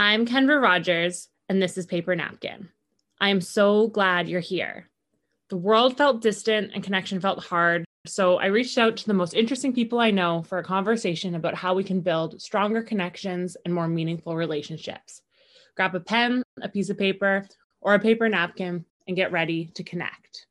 I'm Kendra Rogers, and this is Paper Napkin. I am so glad you're here. The world felt distant and connection felt hard, so I reached out to the most interesting people I know for a conversation about how we can build stronger connections and more meaningful relationships. Grab a pen, a piece of paper, or a paper napkin and get ready to connect.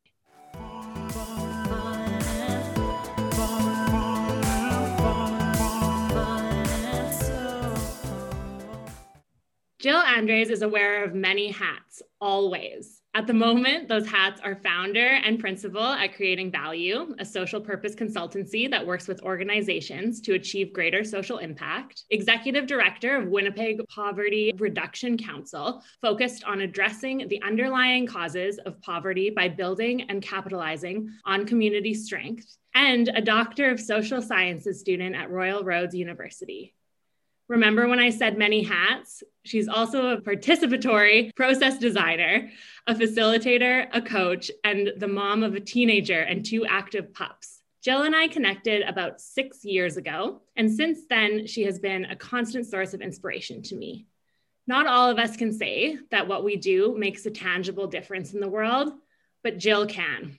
Jill Andres is aware of many hats, always. At the moment, those hats are founder and principal at Creating Value, a social purpose consultancy that works with organizations to achieve greater social impact, executive director of Winnipeg Poverty Reduction Council, focused on addressing the underlying causes of poverty by building and capitalizing on community strength, and a doctor of social sciences student at Royal Roads University. Remember when I said many hats? She's also a participatory process designer, a facilitator, a coach, and the mom of a teenager and two active pups. Jill and I connected about six years ago, and since then, she has been a constant source of inspiration to me. Not all of us can say that what we do makes a tangible difference in the world, but Jill can.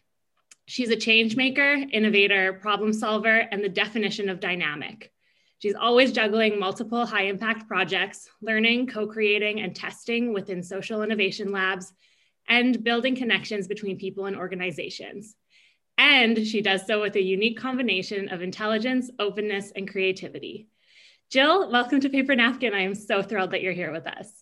She's a change maker, innovator, problem solver, and the definition of dynamic. She's always juggling multiple high impact projects, learning, co creating, and testing within social innovation labs, and building connections between people and organizations. And she does so with a unique combination of intelligence, openness, and creativity. Jill, welcome to Paper Napkin. I am so thrilled that you're here with us.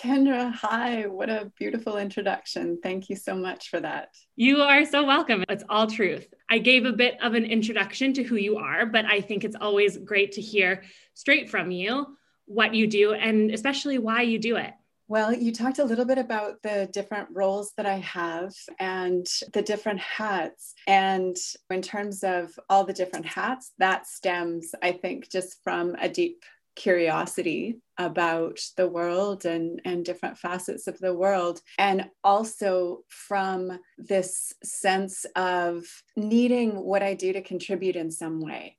Kendra, hi. What a beautiful introduction. Thank you so much for that. You are so welcome. It's all truth. I gave a bit of an introduction to who you are, but I think it's always great to hear straight from you what you do and especially why you do it. Well, you talked a little bit about the different roles that I have and the different hats. And in terms of all the different hats, that stems, I think, just from a deep curiosity about the world and, and different facets of the world. And also from this sense of needing what I do to contribute in some way.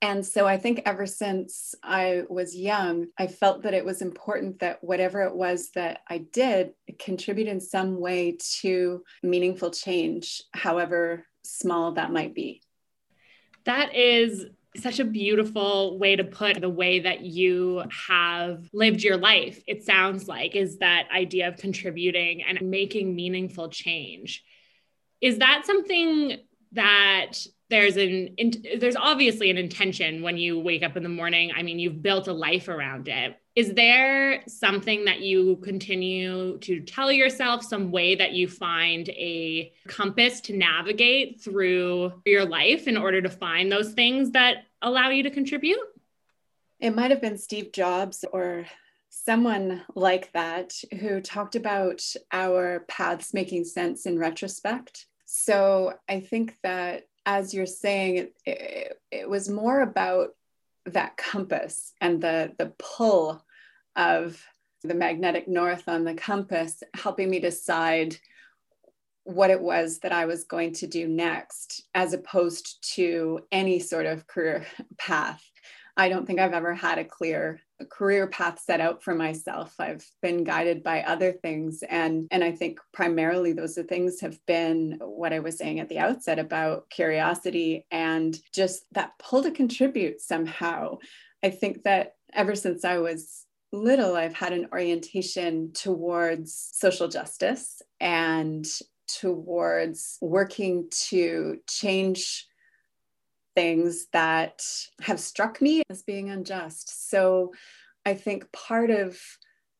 And so I think ever since I was young, I felt that it was important that whatever it was that I did contribute in some way to meaningful change, however small that might be. That is such a beautiful way to put the way that you have lived your life, it sounds like, is that idea of contributing and making meaningful change. Is that something that there's an in, there's obviously an intention when you wake up in the morning. I mean you've built a life around it. Is there something that you continue to tell yourself some way that you find a compass to navigate through your life in order to find those things that allow you to contribute? It might have been steve jobs or someone like that who talked about our paths making sense in retrospect so I think that as you're saying, it, it, it was more about that compass and the, the pull of the magnetic north on the compass, helping me decide what it was that I was going to do next, as opposed to any sort of career path. I don't think I've ever had a clear career path set out for myself. I've been guided by other things. And, and I think primarily those are things have been what I was saying at the outset about curiosity and just that pull to contribute somehow. I think that ever since I was little, I've had an orientation towards social justice and towards working to change things that have struck me as being unjust. So I think part of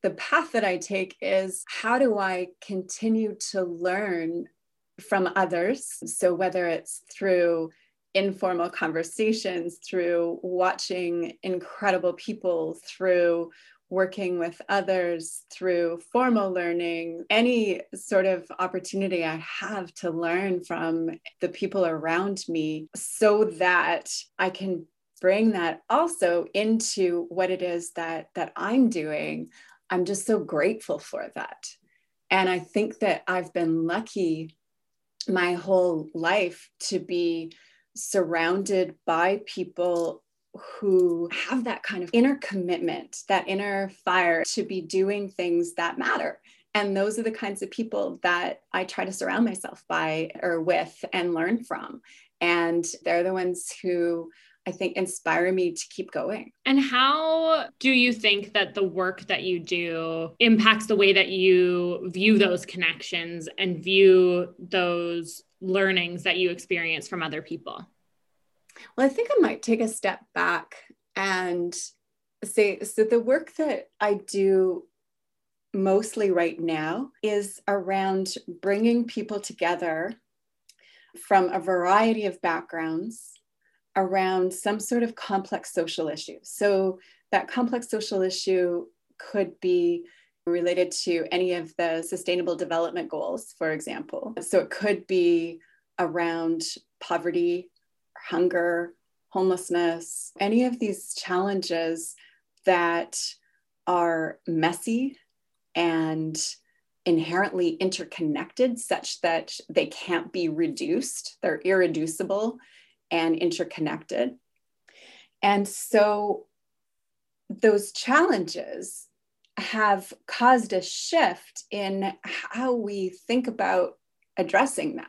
the path that I take is how do I continue to learn from others? So whether it's through informal conversations, through watching incredible people, through working with others through formal learning, any sort of opportunity I have to learn from the people around me so that I can bring that also into what it is that that I'm doing. I'm just so grateful for that. And I think that I've been lucky my whole life to be surrounded by people who have that kind of inner commitment, that inner fire to be doing things that matter. And those are the kinds of people that I try to surround myself by or with and learn from. And they're the ones who I think inspire me to keep going. And how do you think that the work that you do impacts the way that you view those connections and view those learnings that you experience from other people? Well, I think I might take a step back and say so the work that I do mostly right now is around bringing people together from a variety of backgrounds around some sort of complex social issue. So, that complex social issue could be related to any of the sustainable development goals, for example. So, it could be around poverty, hunger, homelessness, any of these challenges that are messy and inherently interconnected such that they can't be reduced. They're irreducible and interconnected. And so those challenges have caused a shift in how we think about addressing them.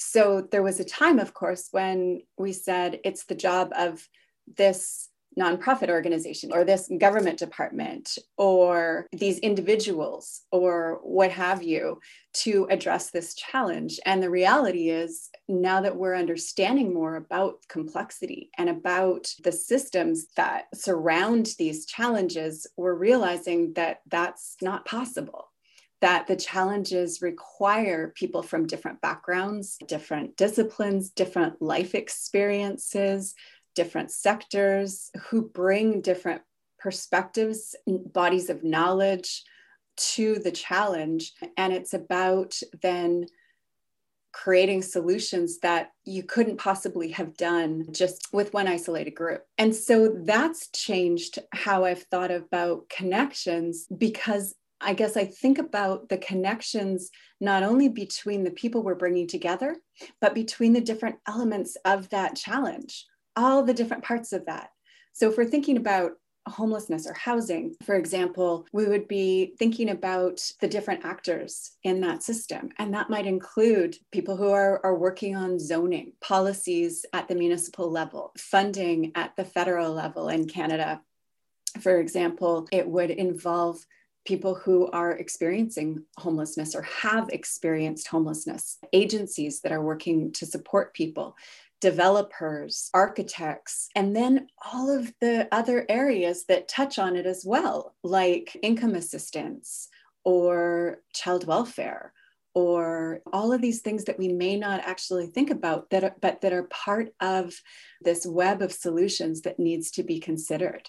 So there was a time, of course, when we said it's the job of this nonprofit organization or this government department or these individuals or what have you to address this challenge. And the reality is, now that we're understanding more about complexity and about the systems that surround these challenges, we're realizing that that's not possible. That the challenges require people from different backgrounds, different disciplines, different life experiences, different sectors who bring different perspectives, bodies of knowledge to the challenge. And it's about then creating solutions that you couldn't possibly have done just with one isolated group. And so that's changed how I've thought about connections because I guess I think about the connections not only between the people we're bringing together, but between the different elements of that challenge all the different parts of that. So if we're thinking about homelessness or housing, for example, we would be thinking about the different actors in that system. And that might include people who are, are working on zoning, policies at the municipal level, funding at the federal level in Canada. For example, it would involve people who are experiencing homelessness or have experienced homelessness, agencies that are working to support people, developers, architects, and then all of the other areas that touch on it as well, like income assistance or child welfare or all of these things that we may not actually think about that are, but that are part of this web of solutions that needs to be considered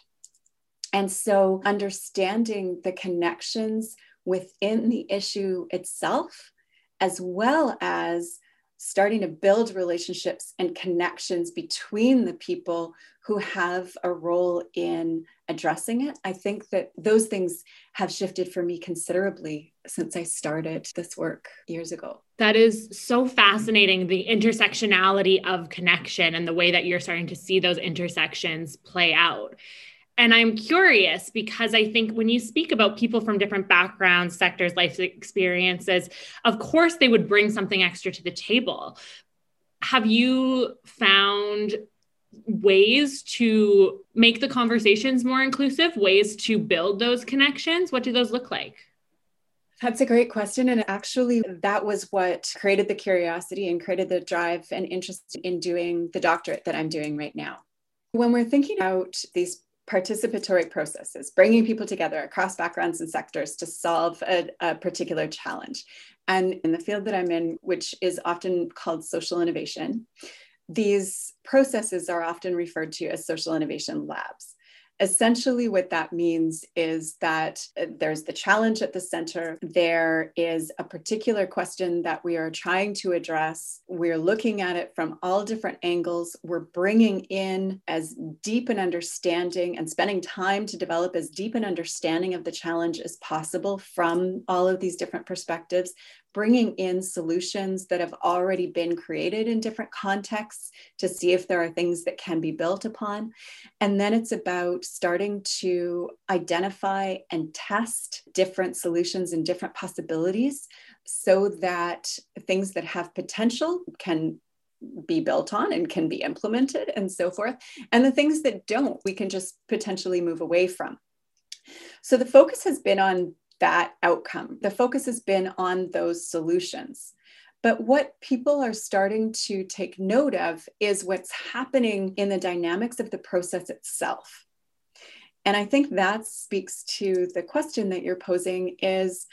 and so understanding the connections within the issue itself as well as starting to build relationships and connections between the people who have a role in addressing it. I think that those things have shifted for me considerably since I started this work years ago. That is so fascinating the intersectionality of connection and the way that you're starting to see those intersections play out. And I'm curious because I think when you speak about people from different backgrounds, sectors, life experiences, of course they would bring something extra to the table. Have you found ways to make the conversations more inclusive, ways to build those connections? What do those look like? That's a great question. And actually, that was what created the curiosity and created the drive and interest in doing the doctorate that I'm doing right now. When we're thinking about these participatory processes, bringing people together across backgrounds and sectors to solve a, a, particular challenge. And in the field that I'm in, which is often called social innovation, these processes are often referred to as social innovation labs. Essentially, what that means is that uh, there's the challenge at the center. There is a particular question that we are trying to address. We're looking at it from all different angles. We're bringing in as deep an understanding and spending time to develop as deep an understanding of the challenge as possible from all of these different perspectives bringing in solutions that have already been created in different contexts to see if there are things that can be built upon. And then it's about starting to identify and test different solutions and different possibilities so that things that have potential can be built on and can be implemented and so forth. And the things that don't, we can just potentially move away from. So the focus has been on that outcome. The focus has been on those solutions. But what people are starting to take note of is what's happening in the dynamics of the process itself. And I think that speaks to the question that you're posing is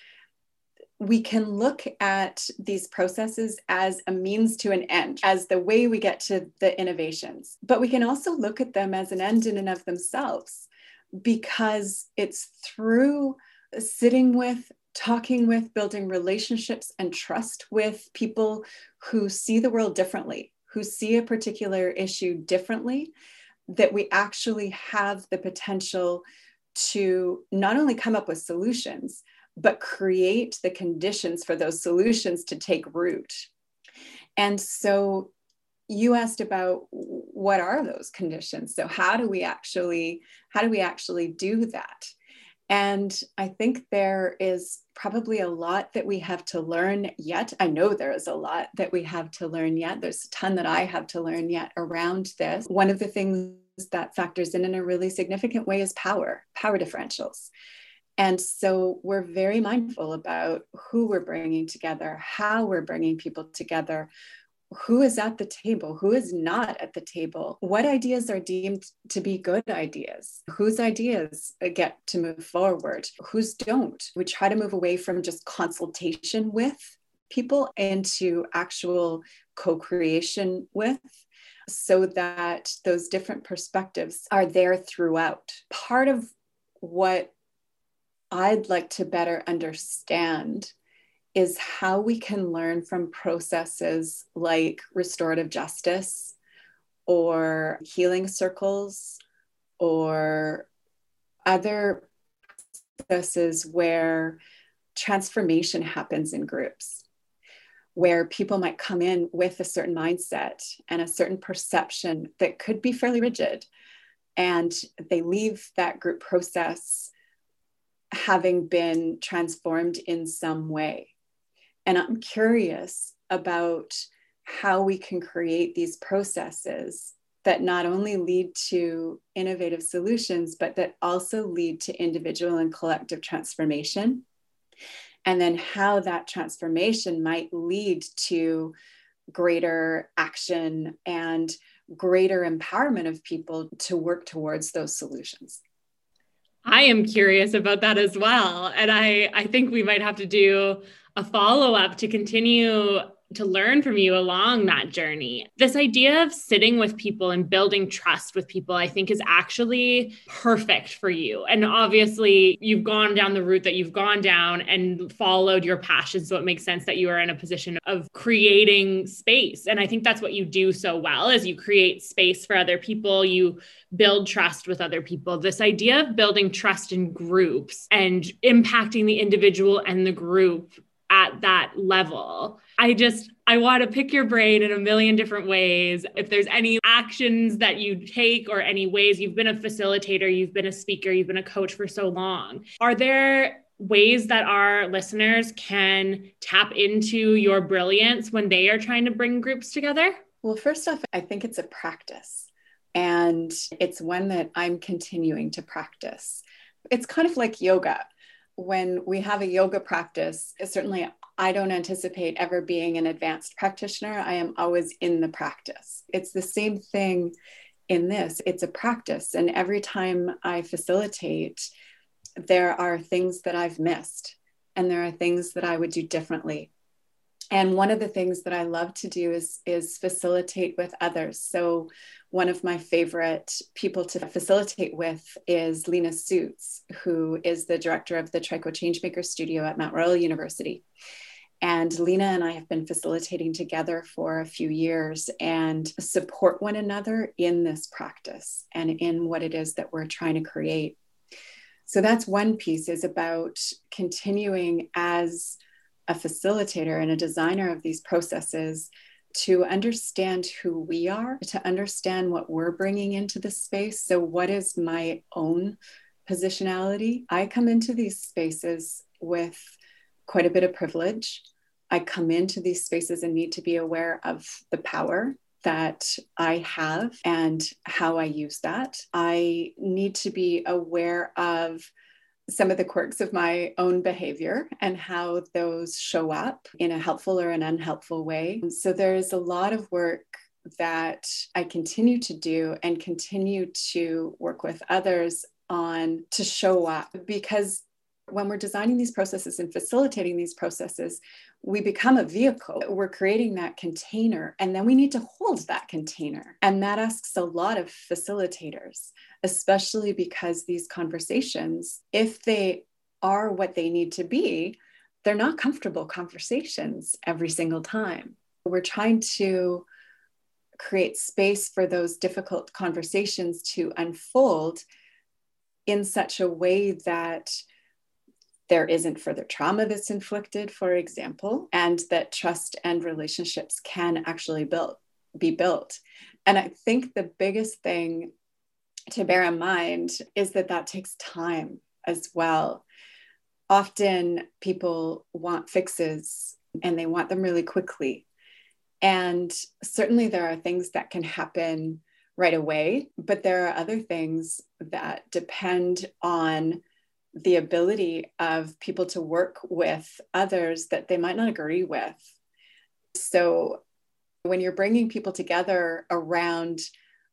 we can look at these processes as a means to an end, as the way we get to the innovations. But we can also look at them as an end in and of themselves because it's through sitting with, talking with, building relationships and trust with people who see the world differently, who see a particular issue differently, that we actually have the potential to not only come up with solutions, but create the conditions for those solutions to take root. And so you asked about what are those conditions so how do we actually how do we actually do that and I think there is probably a lot that we have to learn yet. I know there is a lot that we have to learn yet. There's a ton that I have to learn yet around this. One of the things that factors in in a really significant way is power, power differentials. And so we're very mindful about who we're bringing together, how we're bringing people together, who is at the table, who is not at the table, what ideas are deemed to be good ideas, whose ideas get to move forward, whose don't. We try to move away from just consultation with people into actual co creation with. So that those different perspectives are there throughout. Part of what I'd like to better understand is how we can learn from processes like restorative justice or healing circles or other processes where transformation happens in groups where people might come in with a certain mindset and a certain perception that could be fairly rigid and they leave that group process having been transformed in some way and I'm curious about how we can create these processes that not only lead to innovative solutions, but that also lead to individual and collective transformation. And then how that transformation might lead to greater action and greater empowerment of people to work towards those solutions. I am curious about that as well. And I, I think we might have to do a follow up to continue to learn from you along that journey. This idea of sitting with people and building trust with people, I think, is actually perfect for you. And obviously, you've gone down the route that you've gone down and followed your passion. So it makes sense that you are in a position of creating space. And I think that's what you do so well is you create space for other people. You build trust with other people. This idea of building trust in groups and impacting the individual and the group at that level. I just, I want to pick your brain in a million different ways. If there's any actions that you take or any ways you've been a facilitator, you've been a speaker, you've been a coach for so long, are there ways that our listeners can tap into your brilliance when they are trying to bring groups together? Well, first off, I think it's a practice. And it's one that I'm continuing to practice. It's kind of like yoga when we have a yoga practice, certainly I don't anticipate ever being an advanced practitioner. I am always in the practice. It's the same thing in this, it's a practice. And every time I facilitate, there are things that I've missed and there are things that I would do differently. And one of the things that I love to do is, is facilitate with others. So one of my favorite people to facilitate with is Lena Suits, who is the director of the Trico Changemaker Studio at Mount Royal University. And Lena and I have been facilitating together for a few years and support one another in this practice and in what it is that we're trying to create. So that's one piece is about continuing as a facilitator and a designer of these processes to understand who we are, to understand what we're bringing into the space. So, what is my own positionality? I come into these spaces with quite a bit of privilege. I come into these spaces and need to be aware of the power that I have and how I use that. I need to be aware of some of the quirks of my own behavior and how those show up in a helpful or an unhelpful way. So there's a lot of work that I continue to do and continue to work with others on to show up because when we're designing these processes and facilitating these processes, we become a vehicle. We're creating that container, and then we need to hold that container. And that asks a lot of facilitators, especially because these conversations, if they are what they need to be, they're not comfortable conversations every single time. We're trying to create space for those difficult conversations to unfold in such a way that there isn't further trauma that's inflicted, for example, and that trust and relationships can actually build, be built. And I think the biggest thing to bear in mind is that that takes time as well. Often people want fixes and they want them really quickly. And certainly there are things that can happen right away, but there are other things that depend on the ability of people to work with others that they might not agree with. So, when you're bringing people together around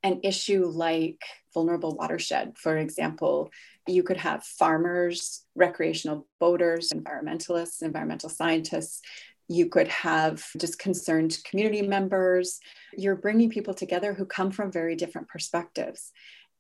an issue like vulnerable watershed, for example, you could have farmers, recreational boaters, environmentalists, environmental scientists. You could have just concerned community members. You're bringing people together who come from very different perspectives.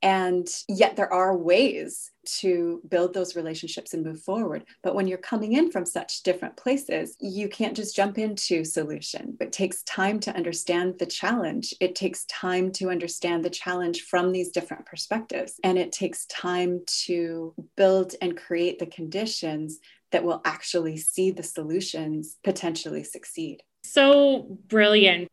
And yet, there are ways to build those relationships and move forward. But when you're coming in from such different places, you can't just jump into solution. It takes time to understand the challenge. It takes time to understand the challenge from these different perspectives. And it takes time to build and create the conditions that will actually see the solutions potentially succeed. So brilliant.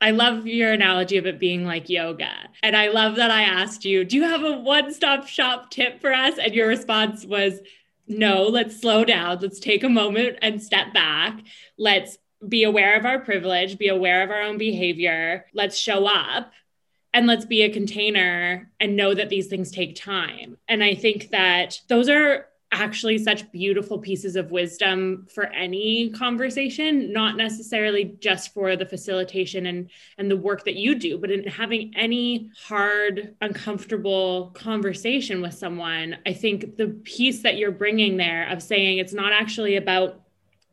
I love your analogy of it being like yoga. And I love that I asked you, do you have a one stop shop tip for us? And your response was, no, let's slow down. Let's take a moment and step back. Let's be aware of our privilege, be aware of our own behavior. Let's show up and let's be a container and know that these things take time. And I think that those are actually such beautiful pieces of wisdom for any conversation not necessarily just for the facilitation and and the work that you do but in having any hard uncomfortable conversation with someone i think the piece that you're bringing there of saying it's not actually about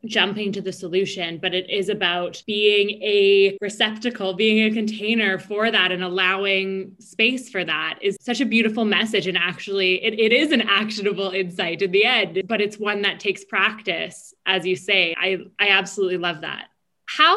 jumping to the solution, but it is about being a receptacle, being a container for that and allowing space for that is such a beautiful message. And actually, it, it is an actionable insight in the end, but it's one that takes practice, as you say. I, I absolutely love that. How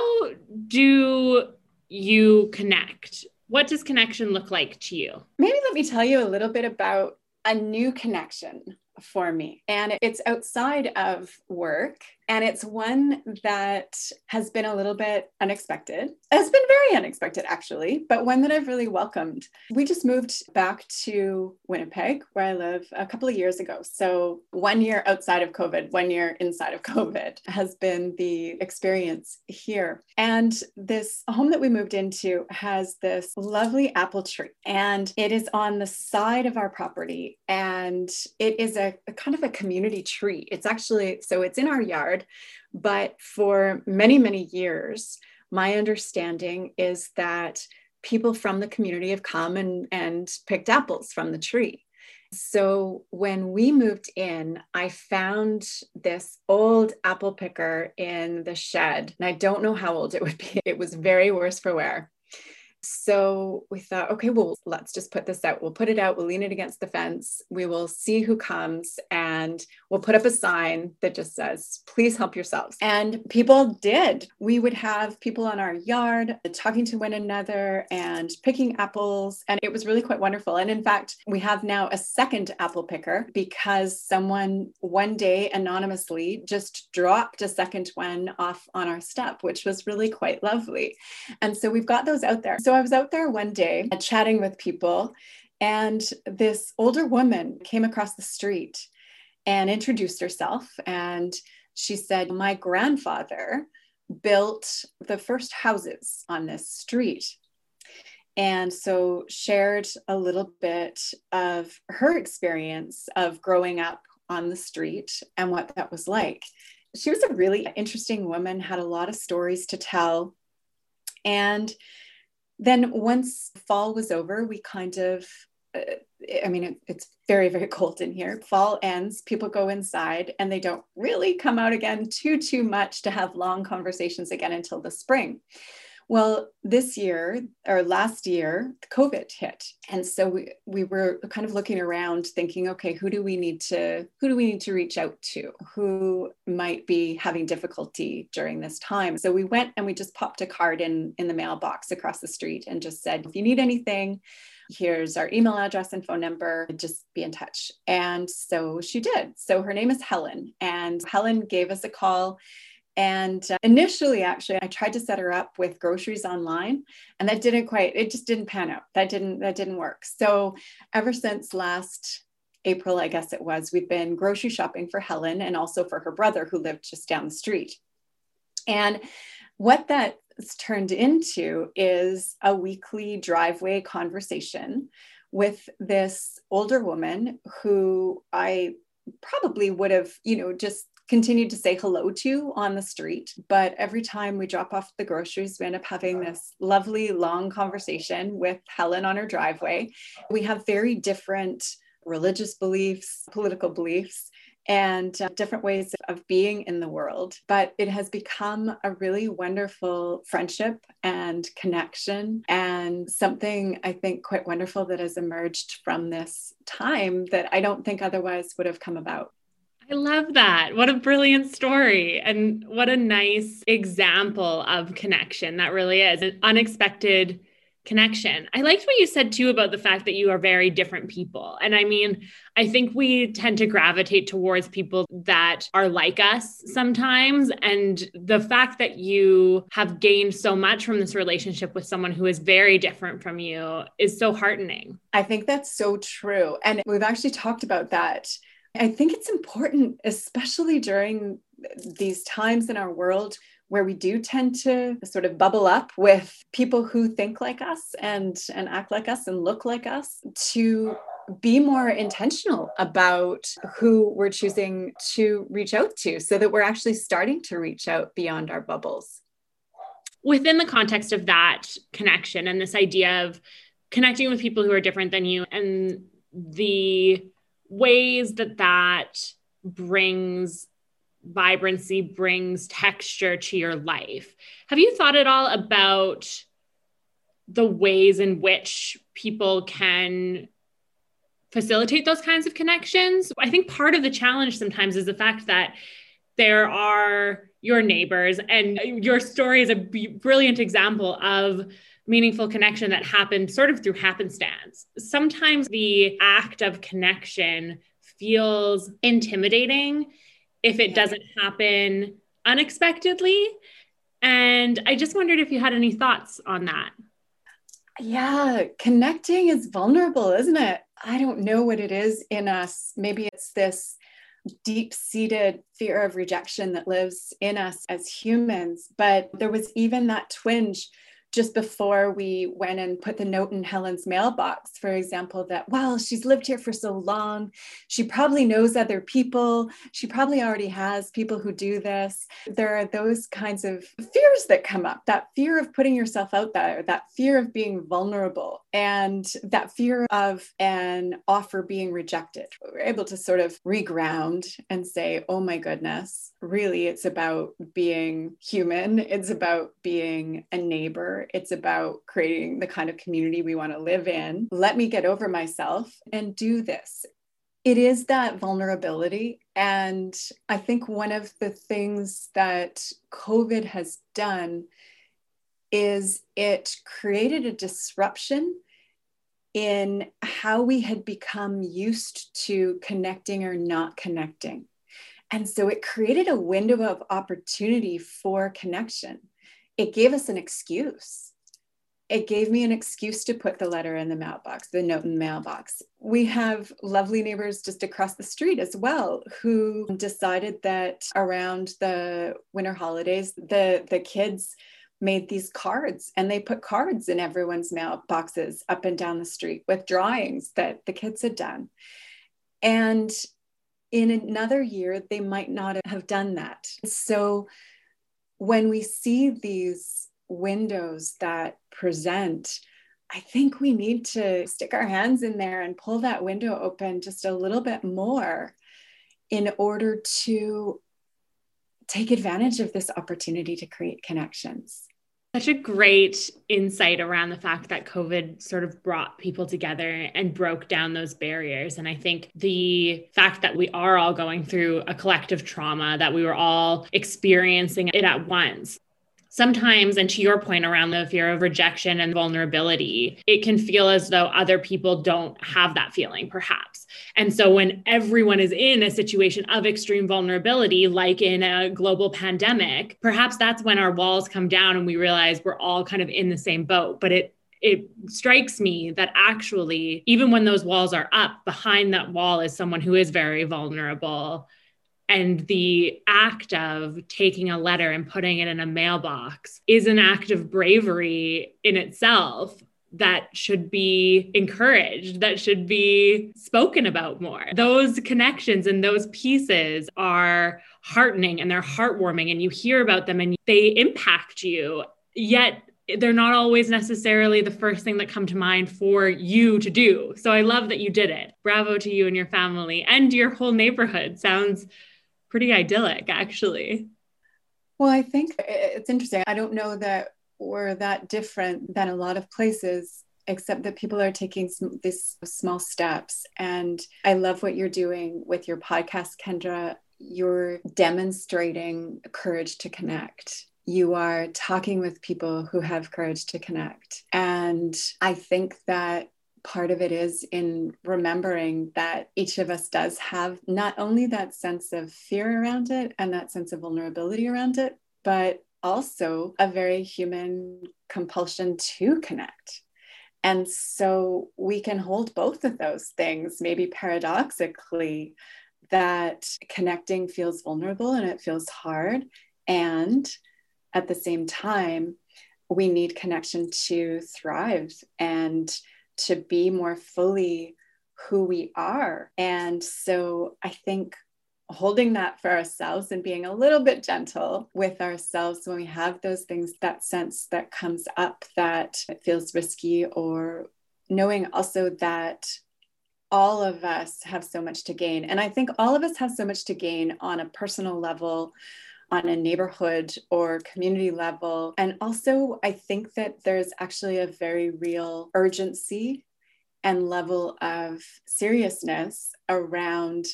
do you connect? What does connection look like to you? Maybe let me tell you a little bit about a new connection for me. And it's outside of work. And it's one that has been a little bit unexpected. It's been very unexpected, actually, but one that I've really welcomed. We just moved back to Winnipeg, where I live, a couple of years ago. So, one year outside of COVID, one year inside of COVID has been the experience here. And this home that we moved into has this lovely apple tree, and it is on the side of our property. And it is a, a kind of a community tree. It's actually, so it's in our yard But for many, many years, my understanding is that people from the community have come and, and picked apples from the tree. So when we moved in, I found this old apple picker in the shed. And I don't know how old it would be. It was very worse for wear. So we thought, okay, well, let's just put this out. We'll put it out, we'll lean it against the fence, we will see who comes, and we'll put up a sign that just says, please help yourselves. And people did. We would have people on our yard talking to one another and picking apples. And it was really quite wonderful. And in fact, we have now a second apple picker because someone one day anonymously just dropped a second one off on our step, which was really quite lovely. And so we've got those out there. So I was out there one day uh, chatting with people, and this older woman came across the street and introduced herself. And she said, My grandfather built the first houses on this street. And so shared a little bit of her experience of growing up on the street and what that was like. She was a really interesting woman, had a lot of stories to tell. And then once fall was over, we kind of, uh, I mean, it, it's very, very cold in here. Fall ends, people go inside and they don't really come out again too, too much to have long conversations again until the spring. Well, this year or last year, COVID hit. And so we, we were kind of looking around thinking, okay, who do we need to who do we need to reach out to? Who might be having difficulty during this time? So we went and we just popped a card in in the mailbox across the street and just said, if you need anything, here's our email address and phone number just be in touch and so she did so her name is helen and helen gave us a call and uh, initially, actually, I tried to set her up with groceries online, and that didn't quite. It just didn't pan out. That didn't. That didn't work. So ever since last April, I guess it was, we've been grocery shopping for Helen and also for her brother who lived just down the street. And what that turned into is a weekly driveway conversation with this older woman who I probably would have, you know, just continued to say hello to on the street. But every time we drop off the groceries, we end up having this lovely long conversation with Helen on her driveway. We have very different religious beliefs, political beliefs, and uh, different ways of being in the world. But it has become a really wonderful friendship and connection, and something I think quite wonderful that has emerged from this time that I don't think otherwise would have come about. I love that. What a brilliant story. And what a nice example of connection that really is an unexpected connection. I liked what you said too about the fact that you are very different people. And I mean, I think we tend to gravitate towards people that are like us sometimes. And the fact that you have gained so much from this relationship with someone who is very different from you is so heartening. I think that's so true. And we've actually talked about that I think it's important, especially during these times in our world where we do tend to sort of bubble up with people who think like us and and act like us and look like us to be more intentional about who we're choosing to reach out to so that we're actually starting to reach out beyond our bubbles. Within the context of that connection and this idea of connecting with people who are different than you and the ways that that brings vibrancy, brings texture to your life. Have you thought at all about the ways in which people can facilitate those kinds of connections? I think part of the challenge sometimes is the fact that there are your neighbors, and your story is a brilliant example of meaningful connection that happened sort of through happenstance. Sometimes the act of connection feels intimidating if it doesn't happen unexpectedly. And I just wondered if you had any thoughts on that. Yeah, connecting is vulnerable, isn't it? I don't know what it is in us. Maybe it's this deep seated fear of rejection that lives in us as humans. But there was even that twinge just before we went and put the note in Helen's mailbox, for example, that, well, she's lived here for so long. She probably knows other people. She probably already has people who do this. There are those kinds of fears that come up that fear of putting yourself out there, that fear of being vulnerable, and that fear of an offer being rejected. We're able to sort of reground and say, oh my goodness, really it's about being human. It's about being a neighbor. It's about creating the kind of community we want to live in. Let me get over myself and do this. It is that vulnerability and i think one of the things that covid has done is it created a disruption in how we had become used to connecting or not connecting. And so it created a window of opportunity for connection. It gave us an excuse. It gave me an excuse to put the letter in the mailbox, the note in the mailbox. We have lovely neighbors just across the street as well who decided that around the winter holidays, the, the kids made these cards and they put cards in everyone's mailboxes up and down the street with drawings that the kids had done. And in another year, they might not have done that. So when we see these windows that present, I think we need to stick our hands in there and pull that window open just a little bit more in order to take advantage of this opportunity to create connections. Such a great insight around the fact that COVID sort of brought people together and broke down those barriers. And I think the fact that we are all going through a collective trauma, that we were all experiencing it at once, sometimes, and to your point around the fear of rejection and vulnerability, it can feel as though other people don't have that feeling, perhaps. And so, when everyone is in a situation of extreme vulnerability, like in a global pandemic, perhaps that's when our walls come down and we realize we're all kind of in the same boat. But it it strikes me that actually, even when those walls are up, behind that wall is someone who is very vulnerable and the act of taking a letter and putting it in a mailbox is an act of bravery in itself that should be encouraged, that should be spoken about more. Those connections and those pieces are heartening and they're heartwarming, and you hear about them and they impact you. Yet they're not always necessarily the first thing that come to mind for you to do. So I love that you did it. Bravo to you and your family and your whole neighborhood. Sounds pretty idyllic, actually. Well, I think it's interesting. I don't know that we're that different than a lot of places, except that people are taking some, these small steps. And I love what you're doing with your podcast, Kendra. You're demonstrating courage to connect. You are talking with people who have courage to connect. And I think that part of it is in remembering that each of us does have not only that sense of fear around it and that sense of vulnerability around it, but also a very human compulsion to connect. And so we can hold both of those things, maybe paradoxically, that connecting feels vulnerable and it feels hard. And at the same time, we need connection to thrive and to be more fully who we are. And so I think holding that for ourselves and being a little bit gentle with ourselves when we have those things, that sense that comes up that it feels risky, or knowing also that all of us have so much to gain. And I think all of us have so much to gain on a personal level on a neighborhood or community level. And also, I think that there's actually a very real urgency and level of seriousness around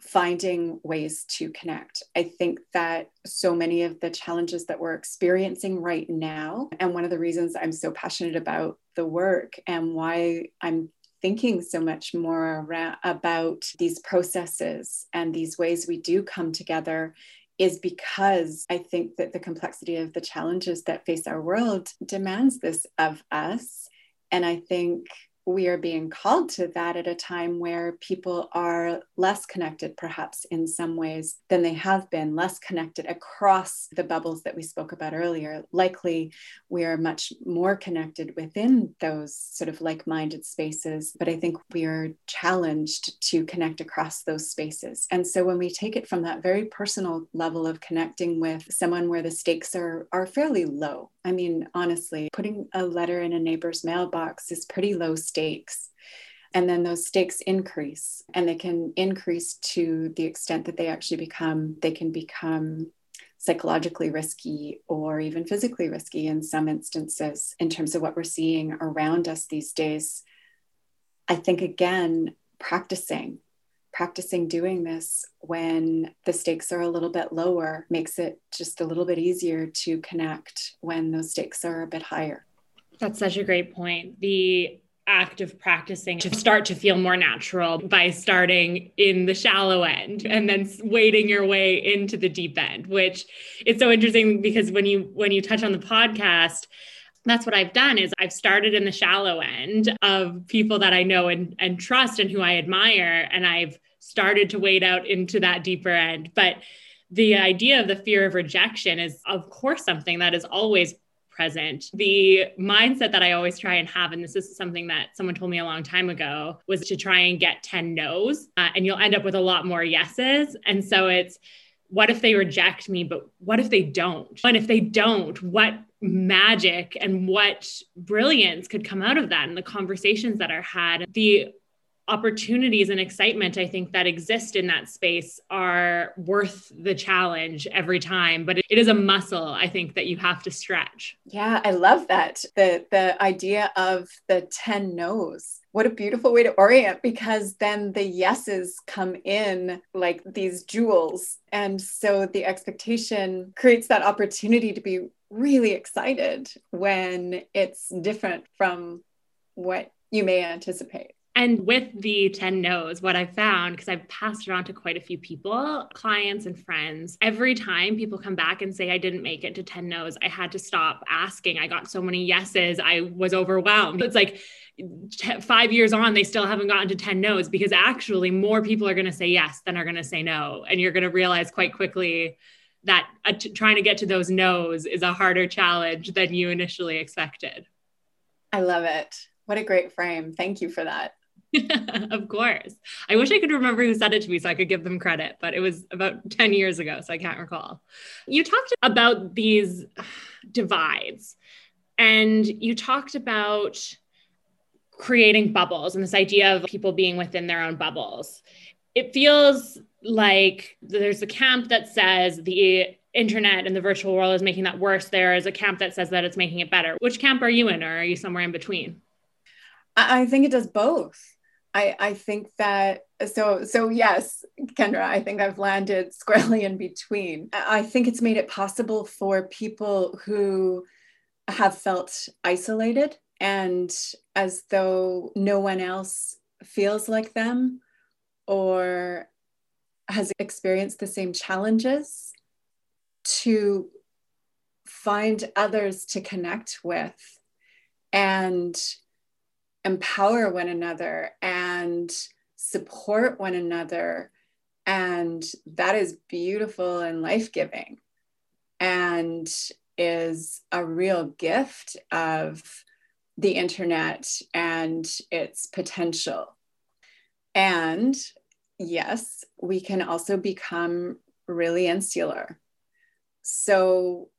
finding ways to connect. I think that so many of the challenges that we're experiencing right now, and one of the reasons I'm so passionate about the work and why I'm thinking so much more around, about these processes and these ways we do come together is because I think that the complexity of the challenges that face our world demands this of us. And I think we are being called to that at a time where people are less connected, perhaps in some ways, than they have been, less connected across the bubbles that we spoke about earlier. Likely, we are much more connected within those sort of like minded spaces, but I think we are challenged to connect across those spaces. And so, when we take it from that very personal level of connecting with someone where the stakes are, are fairly low, I mean, honestly, putting a letter in a neighbor's mailbox is pretty low stakes. And then those stakes increase and they can increase to the extent that they actually become, they can become psychologically risky or even physically risky in some instances in terms of what we're seeing around us these days. I think again, practicing, practicing doing this when the stakes are a little bit lower makes it just a little bit easier to connect when those stakes are a bit higher. That's such a great point. The act of practicing to start to feel more natural by starting in the shallow end and then wading your way into the deep end which is so interesting because when you when you touch on the podcast that's what I've done is I've started in the shallow end of people that I know and, and trust and who I admire and I've started to wade out into that deeper end. But the idea of the fear of rejection is of course something that is always present. The mindset that I always try and have, and this is something that someone told me a long time ago, was to try and get 10 no's, uh, and you'll end up with a lot more yeses. And so it's, what if they reject me, but what if they don't? And if they don't, what magic and what brilliance could come out of that and the conversations that are had? The opportunities and excitement I think that exist in that space are worth the challenge every time but it is a muscle I think that you have to stretch. Yeah, I love that. The the idea of the 10 no's. What a beautiful way to orient because then the yeses come in like these jewels and so the expectation creates that opportunity to be really excited when it's different from what you may anticipate. And with the 10 no's, what I've found, because I've passed it on to quite a few people, clients and friends, every time people come back and say, I didn't make it to 10 no's, I had to stop asking. I got so many yeses, I was overwhelmed. It's like t- five years on, they still haven't gotten to 10 no's because actually more people are going to say yes than are going to say no. And you're going to realize quite quickly that uh, t- trying to get to those no's is a harder challenge than you initially expected. I love it. What a great frame. Thank you for that. of course. I wish I could remember who said it to me so I could give them credit, but it was about 10 years ago, so I can't recall. You talked about these divides and you talked about creating bubbles and this idea of people being within their own bubbles. It feels like there's a camp that says the internet and the virtual world is making that worse. There is a camp that says that it's making it better. Which camp are you in, or are you somewhere in between? I think it does both. I, I think that so so yes kendra i think i've landed squarely in between. I think it's made it possible for people who have felt isolated and as though no one else feels like them or has experienced the same challenges to find others to connect with. And empower one another and support one another. And that is beautiful and life giving and is a real gift of the internet and its potential. And yes, we can also become really insular. So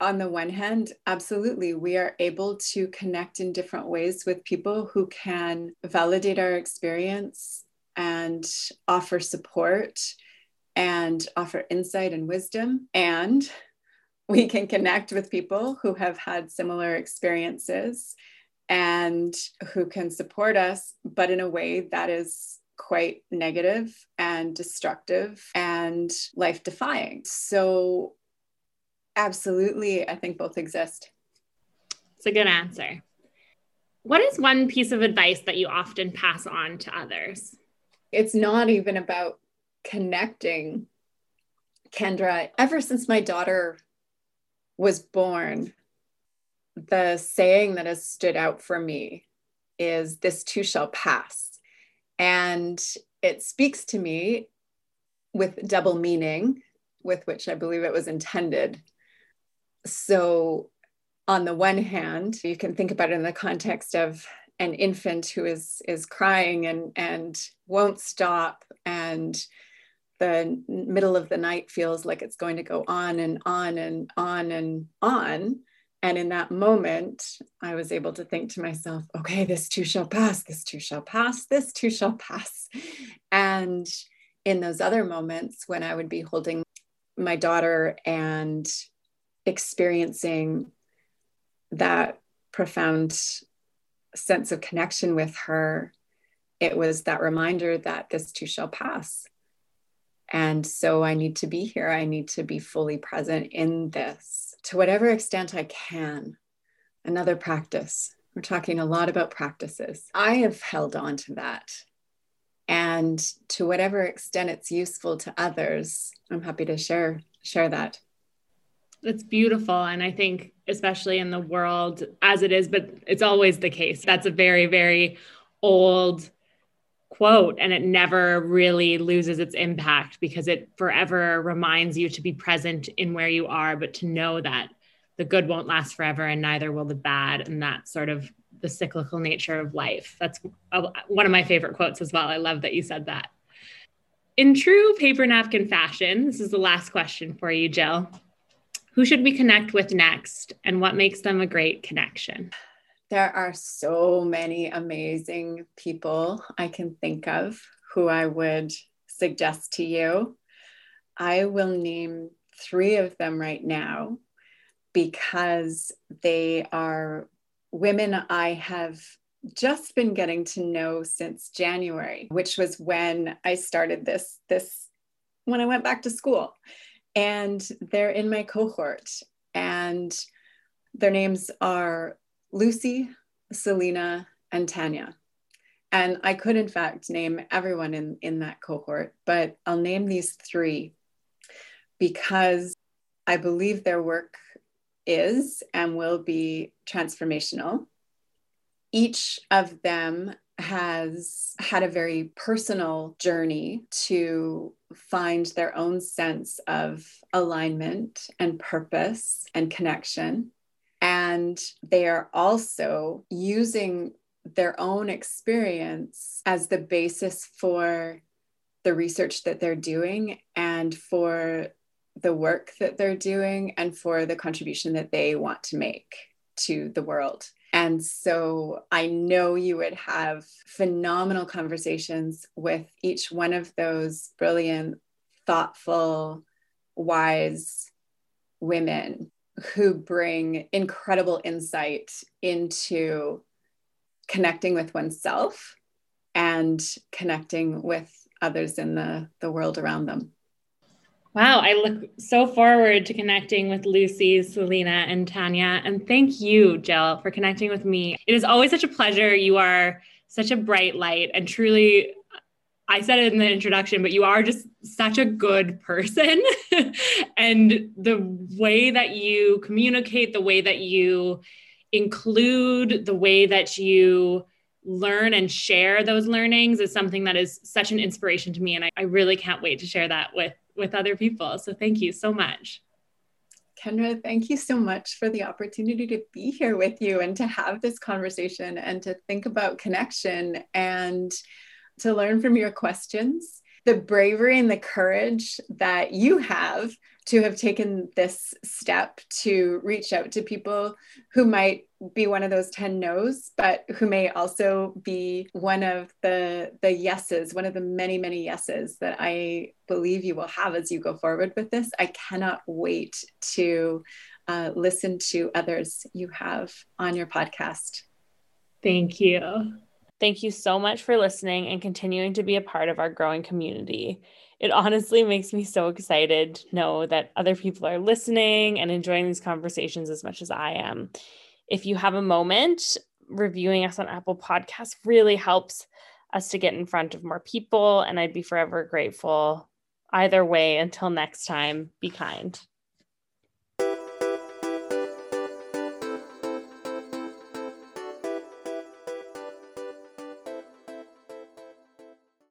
on the one hand, absolutely, we are able to connect in different ways with people who can validate our experience and offer support and offer insight and wisdom. And we can connect with people who have had similar experiences and who can support us, but in a way that is quite negative and destructive and life defying. So Absolutely. I think both exist. It's a good answer. What is one piece of advice that you often pass on to others? It's not even about connecting, Kendra. Ever since my daughter was born, the saying that has stood out for me is this too shall pass. And it speaks to me with double meaning, with which I believe it was intended so on the one hand you can think about it in the context of an infant who is is crying and and won't stop and the middle of the night feels like it's going to go on and on and on and on And in that moment, I was able to think to myself, okay, this too shall pass, this too shall pass, this too shall pass. And in those other moments when I would be holding my daughter and experiencing that profound sense of connection with her, it was that reminder that this too shall pass. And so I need to be here. I need to be fully present in this to whatever extent I can. Another practice. We're talking a lot about practices. I have held on to that. And to whatever extent it's useful to others, I'm happy to share share that. It's beautiful. And I think, especially in the world as it is, but it's always the case. That's a very, very old quote and it never really loses its impact because it forever reminds you to be present in where you are but to know that the good won't last forever and neither will the bad and that's sort of the cyclical nature of life that's one of my favorite quotes as well i love that you said that in true paper napkin fashion this is the last question for you jill who should we connect with next and what makes them a great connection there are so many amazing people I can think of who I would suggest to you. I will name three of them right now because they are women I have just been getting to know since January, which was when I started this this when I went back to school. And they're in my cohort and their names are Lucy, Selena, and Tanya. And I could, in fact, name everyone in, in that cohort, but I'll name these three because I believe their work is and will be transformational. Each of them has had a very personal journey to find their own sense of alignment and purpose and connection. And they are also using their own experience as the basis for the research that they're doing and for the work that they're doing and for the contribution that they want to make to the world. And so I know you would have phenomenal conversations with each one of those brilliant, thoughtful, wise women who bring incredible insight into connecting with oneself and connecting with others in the, the world around them. Wow, I look so forward to connecting with Lucy, Selena, and Tanya. And thank you, Jill, for connecting with me. It is always such a pleasure. You are such a bright light and truly I said it in the introduction, but you are just such a good person. and the way that you communicate, the way that you include, the way that you learn and share those learnings is something that is such an inspiration to me. And I, I really can't wait to share that with, with other people. So thank you so much. Kendra, thank you so much for the opportunity to be here with you and to have this conversation and to think about connection and to learn from your questions, the bravery and the courage that you have to have taken this step to reach out to people who might be one of those 10 no's but who may also be one of the the yeses one of the many many yeses that i believe you will have as you go forward with this. I cannot wait to uh, listen to others you have on your podcast. Thank you. Thank you so much for listening and continuing to be a part of our growing community. It honestly makes me so excited to know that other people are listening and enjoying these conversations as much as I am. If you have a moment, reviewing us on Apple Podcasts really helps us to get in front of more people, and I'd be forever grateful. Either way, until next time, be kind.